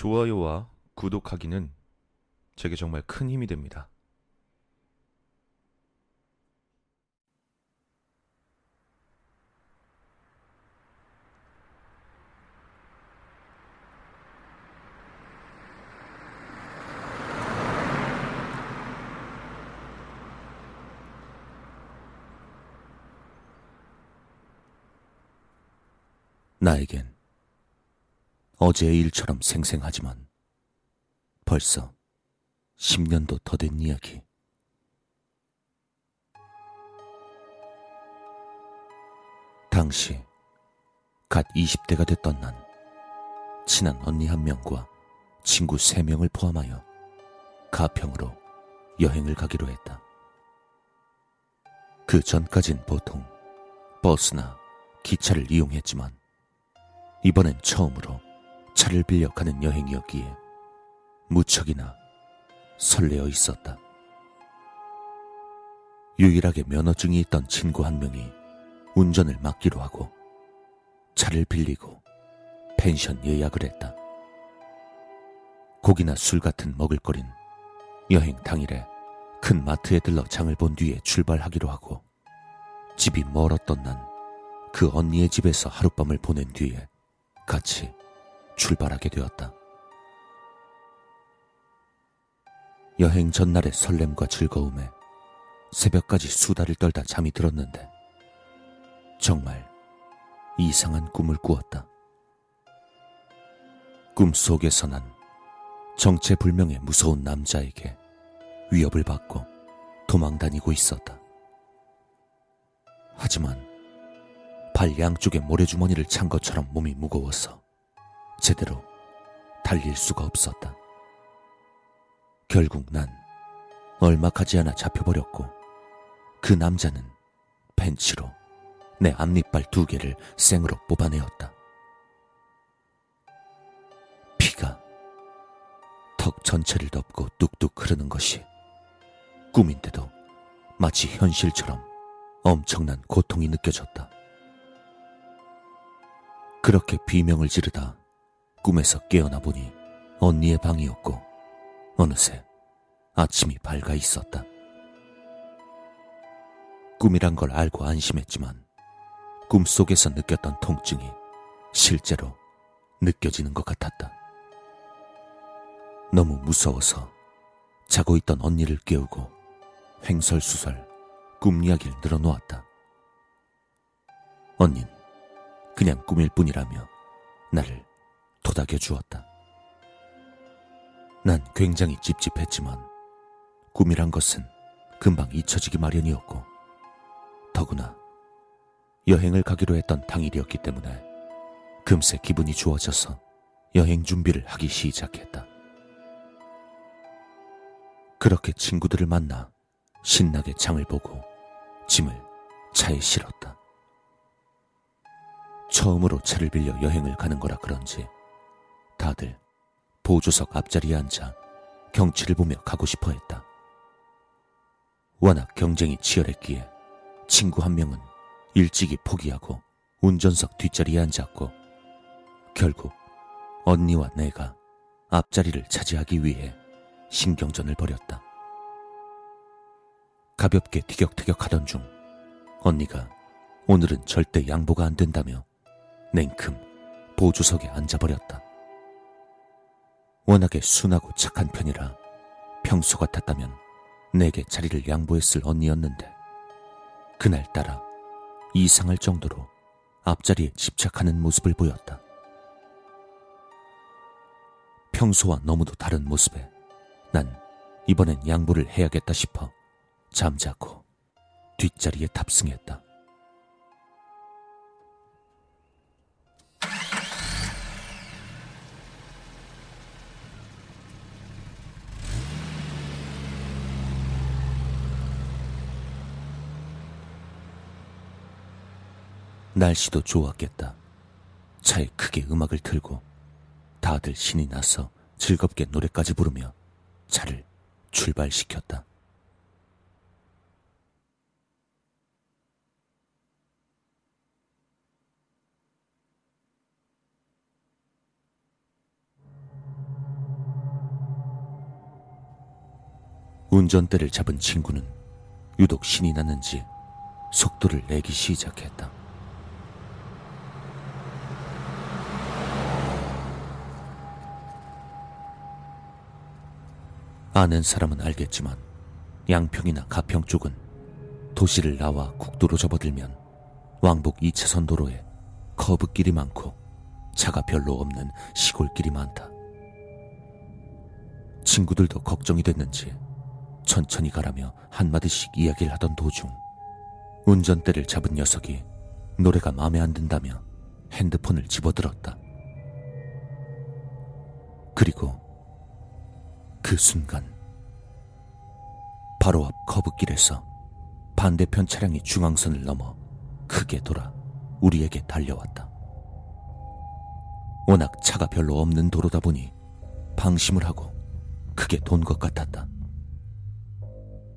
좋아요와 구독하기는 제게 정말 큰 힘이 됩니다. 나에겐 어제의 일처럼 생생하지만 벌써 10년도 더 된 이야기. 당시 갓 20대가 됐던 난 친한 언니 한 명과 친구 세 명을 포함하여 가평으로 여행을 가기로 했다. 그 전까진 보통 버스나 기차를 이용했지만 이번엔 처음으로 차를 빌려 가는 여행이었기에 무척이나 설레어 있었다. 유일하게 면허증이 있던 친구 한 명이 운전을 맡기로 하고 차를 빌리고 펜션 예약을 했다. 고기나 술 같은 먹을거린 여행 당일에 큰 마트에 들러 장을 본 뒤에 출발하기로 하고 집이 멀었던 난 그 언니의 집에서 하룻밤을 보낸 뒤에 같이 출발하게 되었다. 여행 전날의 설렘과 즐거움에 새벽까지 수다를 떨다 잠이 들었는데 정말 이상한 꿈을 꾸었다. 꿈 속에서 난 정체불명의 무서운 남자에게 위협을 받고 도망 다니고 있었다. 하지만 발 양쪽에 모래주머니를 찬 것처럼 몸이 무거워서 제대로 달릴 수가 없었다. 결국 난 얼마 가지 않아 잡혀버렸고 그 남자는 벤치로 내 앞니빨 두 개를 생으로 뽑아내었다. 피가 턱 전체를 덮고 뚝뚝 흐르는 것이 꿈인데도 마치 현실처럼 엄청난 고통이 느껴졌다. 그렇게 비명을 지르다 꿈에서 깨어나 보니 언니의 방이었고 어느새 아침이 밝아 있었다. 꿈이란 걸 알고 안심했지만 꿈속에서 느꼈던 통증이 실제로 느껴지는 것 같았다. 너무 무서워서 자고 있던 언니를 깨우고 횡설수설 꿈 이야기를 늘어놓았다. 언닌 그냥 꿈일 뿐이라며 나를 토닥여 주었다. 난 굉장히 찝찝했지만 꿈이란 것은 금방 잊혀지기 마련이었고 더구나 여행을 가기로 했던 당일이었기 때문에 금세 기분이 좋아져서 여행 준비를 하기 시작했다. 그렇게 친구들을 만나 신나게 장을 보고 짐을 차에 실었다. 처음으로 차를 빌려 여행을 가는 거라 그런지 다들 보조석 앞자리에 앉아 경치를 보며 가고 싶어 했다. 워낙 경쟁이 치열했기에 친구 한 명은 일찍이 포기하고 운전석 뒷자리에 앉았고 결국 언니와 내가 앞자리를 차지하기 위해 신경전을 벌였다. 가볍게 티격태격 하던 중 언니가 오늘은 절대 양보가 안 된다며 냉큼 보조석에 앉아버렸다. 워낙에 순하고 착한 편이라 평소 같았다면 내게 자리를 양보했을 언니였는데 그날 따라 이상할 정도로 앞자리에 집착하는 모습을 보였다. 평소와 너무도 다른 모습에 난 이번엔 양보를 해야겠다 싶어 잠자코 뒷자리에 탑승했다. 날씨도 좋았겠다. 차에 크게 음악을 틀고 다들 신이 나서 즐겁게 노래까지 부르며 차를 출발시켰다. 운전대를 잡은 친구는 유독 신이 났는지 속도를 내기 시작했다. 아는 사람은 알겠지만 양평이나 가평 쪽은 도시를 나와 국도로 접어들면 왕복 2차선 도로에 커브길이 많고 차가 별로 없는 시골길이 많다. 친구들도 걱정이 됐는지 천천히 가라며 한마디씩 이야기를 하던 도중 운전대를 잡은 녀석이 노래가 마음에 안 든다며 핸드폰을 집어들었다. 그리고 그 순간 바로 앞 커브길에서 반대편 차량이 중앙선을 넘어 크게 돌아 우리에게 달려왔다. 워낙 차가 별로 없는 도로다 보니 방심을 하고 크게 돈 것 같았다.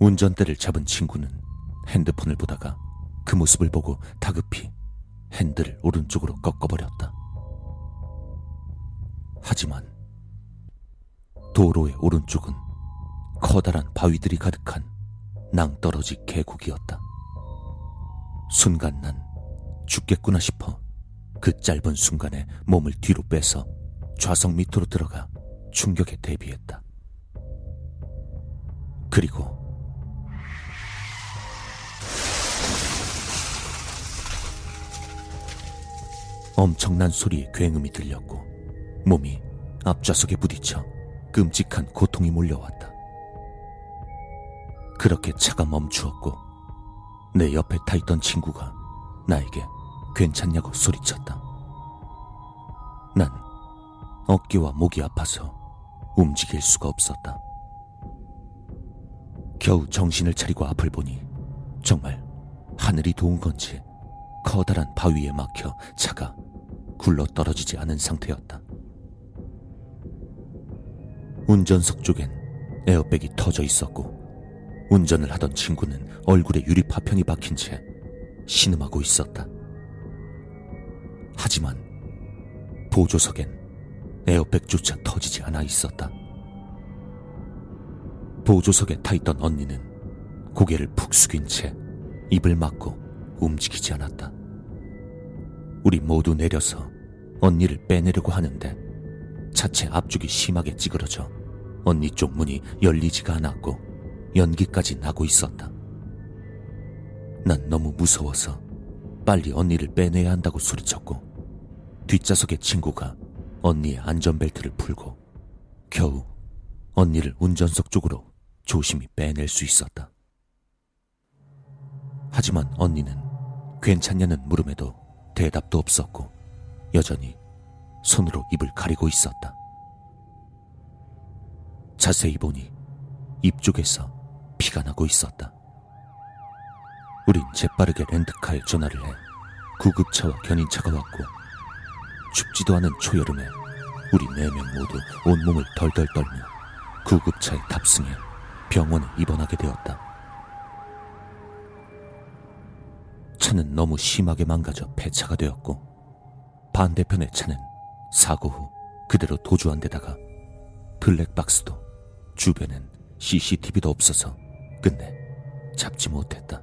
운전대를 잡은 친구는 핸드폰을 보다가 그 모습을 보고 다급히 핸들을 오른쪽으로 꺾어버렸다. 하지만 도로의 오른쪽은 커다란 바위들이 가득한 낭떠러지 계곡이었다. 순간 난 죽겠구나 싶어 그 짧은 순간에 몸을 뒤로 빼서 좌석 밑으로 들어가 충격에 대비했다. 그리고 엄청난 소리의 굉음이 들렸고 몸이 앞좌석에 부딪혀 끔찍한 고통이 몰려왔다. 그렇게 차가 멈추었고 내 옆에 타 있던 친구가 나에게 괜찮냐고 소리쳤다. 난 어깨와 목이 아파서 움직일 수가 없었다. 겨우 정신을 차리고 앞을 보니 정말 하늘이 도운 건지 커다란 바위에 막혀 차가 굴러 떨어지지 않은 상태였다. 운전석 쪽엔 에어백이 터져 있었고 운전을 하던 친구는 얼굴에 유리 파편이 박힌 채 신음하고 있었다. 하지만 보조석엔 에어백조차 터지지 않아 있었다. 보조석에 타 있던 언니는 고개를 푹 숙인 채 입을 막고 움직이지 않았다. 우리 모두 내려서 언니를 빼내려고 하는데 차체 앞쪽이 심하게 찌그러져 언니 쪽 문이 열리지가 않았고 연기까지 나고 있었다. 난 너무 무서워서 빨리 언니를 빼내야 한다고 소리쳤고 뒷좌석의 친구가 언니의 안전벨트를 풀고 겨우 언니를 운전석 쪽으로 조심히 빼낼 수 있었다. 하지만 언니는 괜찮냐는 물음에도 대답도 없었고 여전히 손으로 입을 가리고 있었다. 자세히 보니 입 쪽에서 피가 나고 있었다. 우린 재빠르게 렌트카에 전화를 해 구급차와 견인차가 왔고 춥지도 않은 초여름에 우리 네 명 모두 온몸을 덜덜 떨며 구급차에 탑승해 병원에 입원하게 되었다. 차는 너무 심하게 망가져 폐차가 되었고 반대편의 차는 사고 후 그대로 도주한 데다가 블랙박스도 주변엔 CCTV도 없어서 끝내 잡지 못했다.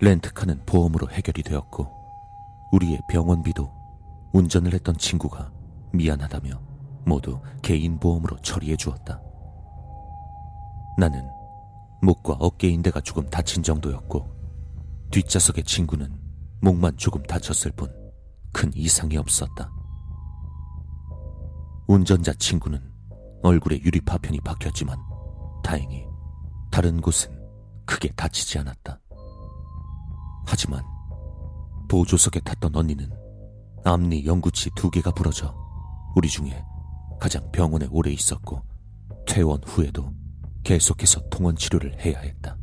렌트카는 보험으로 해결이 되었고 우리의 병원비도 운전을 했던 친구가 미안하다며 모두 개인 보험으로 처리해 주었다. 나는 목과 어깨 인대가 조금 다친 정도였고 뒷좌석의 친구는 목만 조금 다쳤을 뿐 큰 이상이 없었다. 운전자 친구는 얼굴에 유리 파편이 박혔지만 다행히 다른 곳은 크게 다치지 않았다. 하지만 보조석에 탔던 언니는 앞니 연구치 두 개가 부러져 우리 중에 가장 병원에 오래 있었고 퇴원 후에도 계속해서 통원 치료를 해야 했다.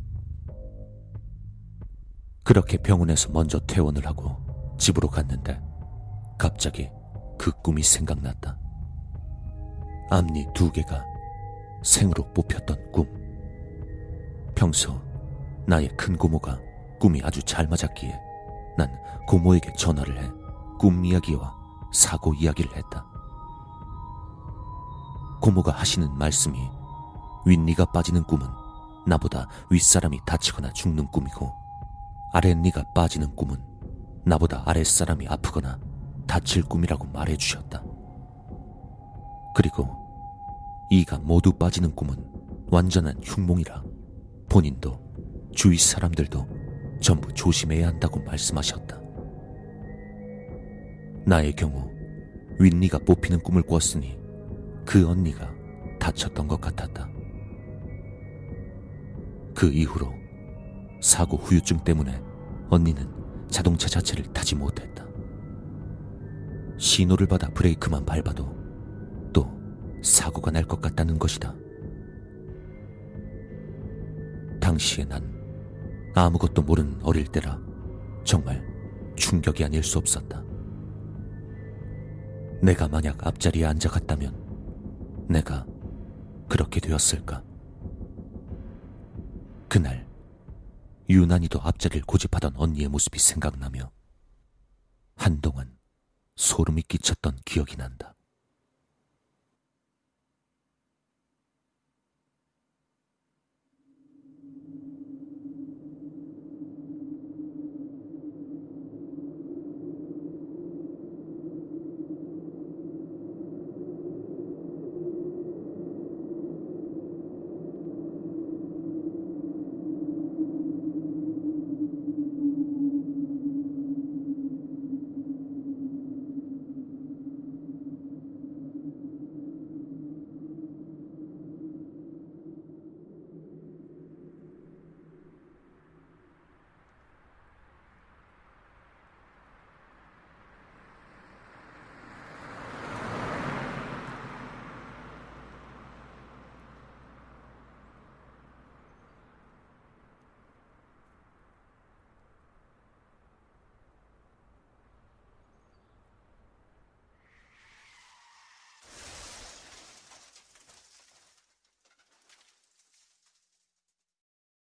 그렇게 병원에서 먼저 퇴원을 하고 집으로 갔는데 갑자기 그 꿈이 생각났다. 앞니 두 개가 생으로 뽑혔던 꿈. 평소 나의 큰 고모가 꿈이 아주 잘 맞았기에 난 고모에게 전화를 해 꿈 이야기와 사고 이야기를 했다. 고모가 하시는 말씀이 윗니가 빠지는 꿈은 나보다 윗사람이 다치거나 죽는 꿈이고 아랫니가 빠지는 꿈은 나보다 아랫사람이 아프거나 다칠 꿈이라고 말해 주셨다. 그리고 이가 모두 빠지는 꿈은 완전한 흉몽이라 본인도 주위 사람들도 전부 조심해야 한다고 말씀하셨다. 나의 경우 윗니가 뽑히는 꿈을 꿨으니 그 언니가 다쳤던 것 같았다. 그 이후로 사고 후유증 때문에 언니는 자동차 자체를 타지 못했다. 신호를 받아 브레이크만 밟아도 또 사고가 날 것 같다는 것이다. 당시에 난 아무것도 모르는 어릴 때라 정말 충격이 아닐 수 없었다. 내가 만약 앞자리에 앉아갔다면 내가 그렇게 되었을까? 그날 유난히도 앞자리를 고집하던 언니의 모습이 생각나며 한동안 소름이 끼쳤던 기억이 난다.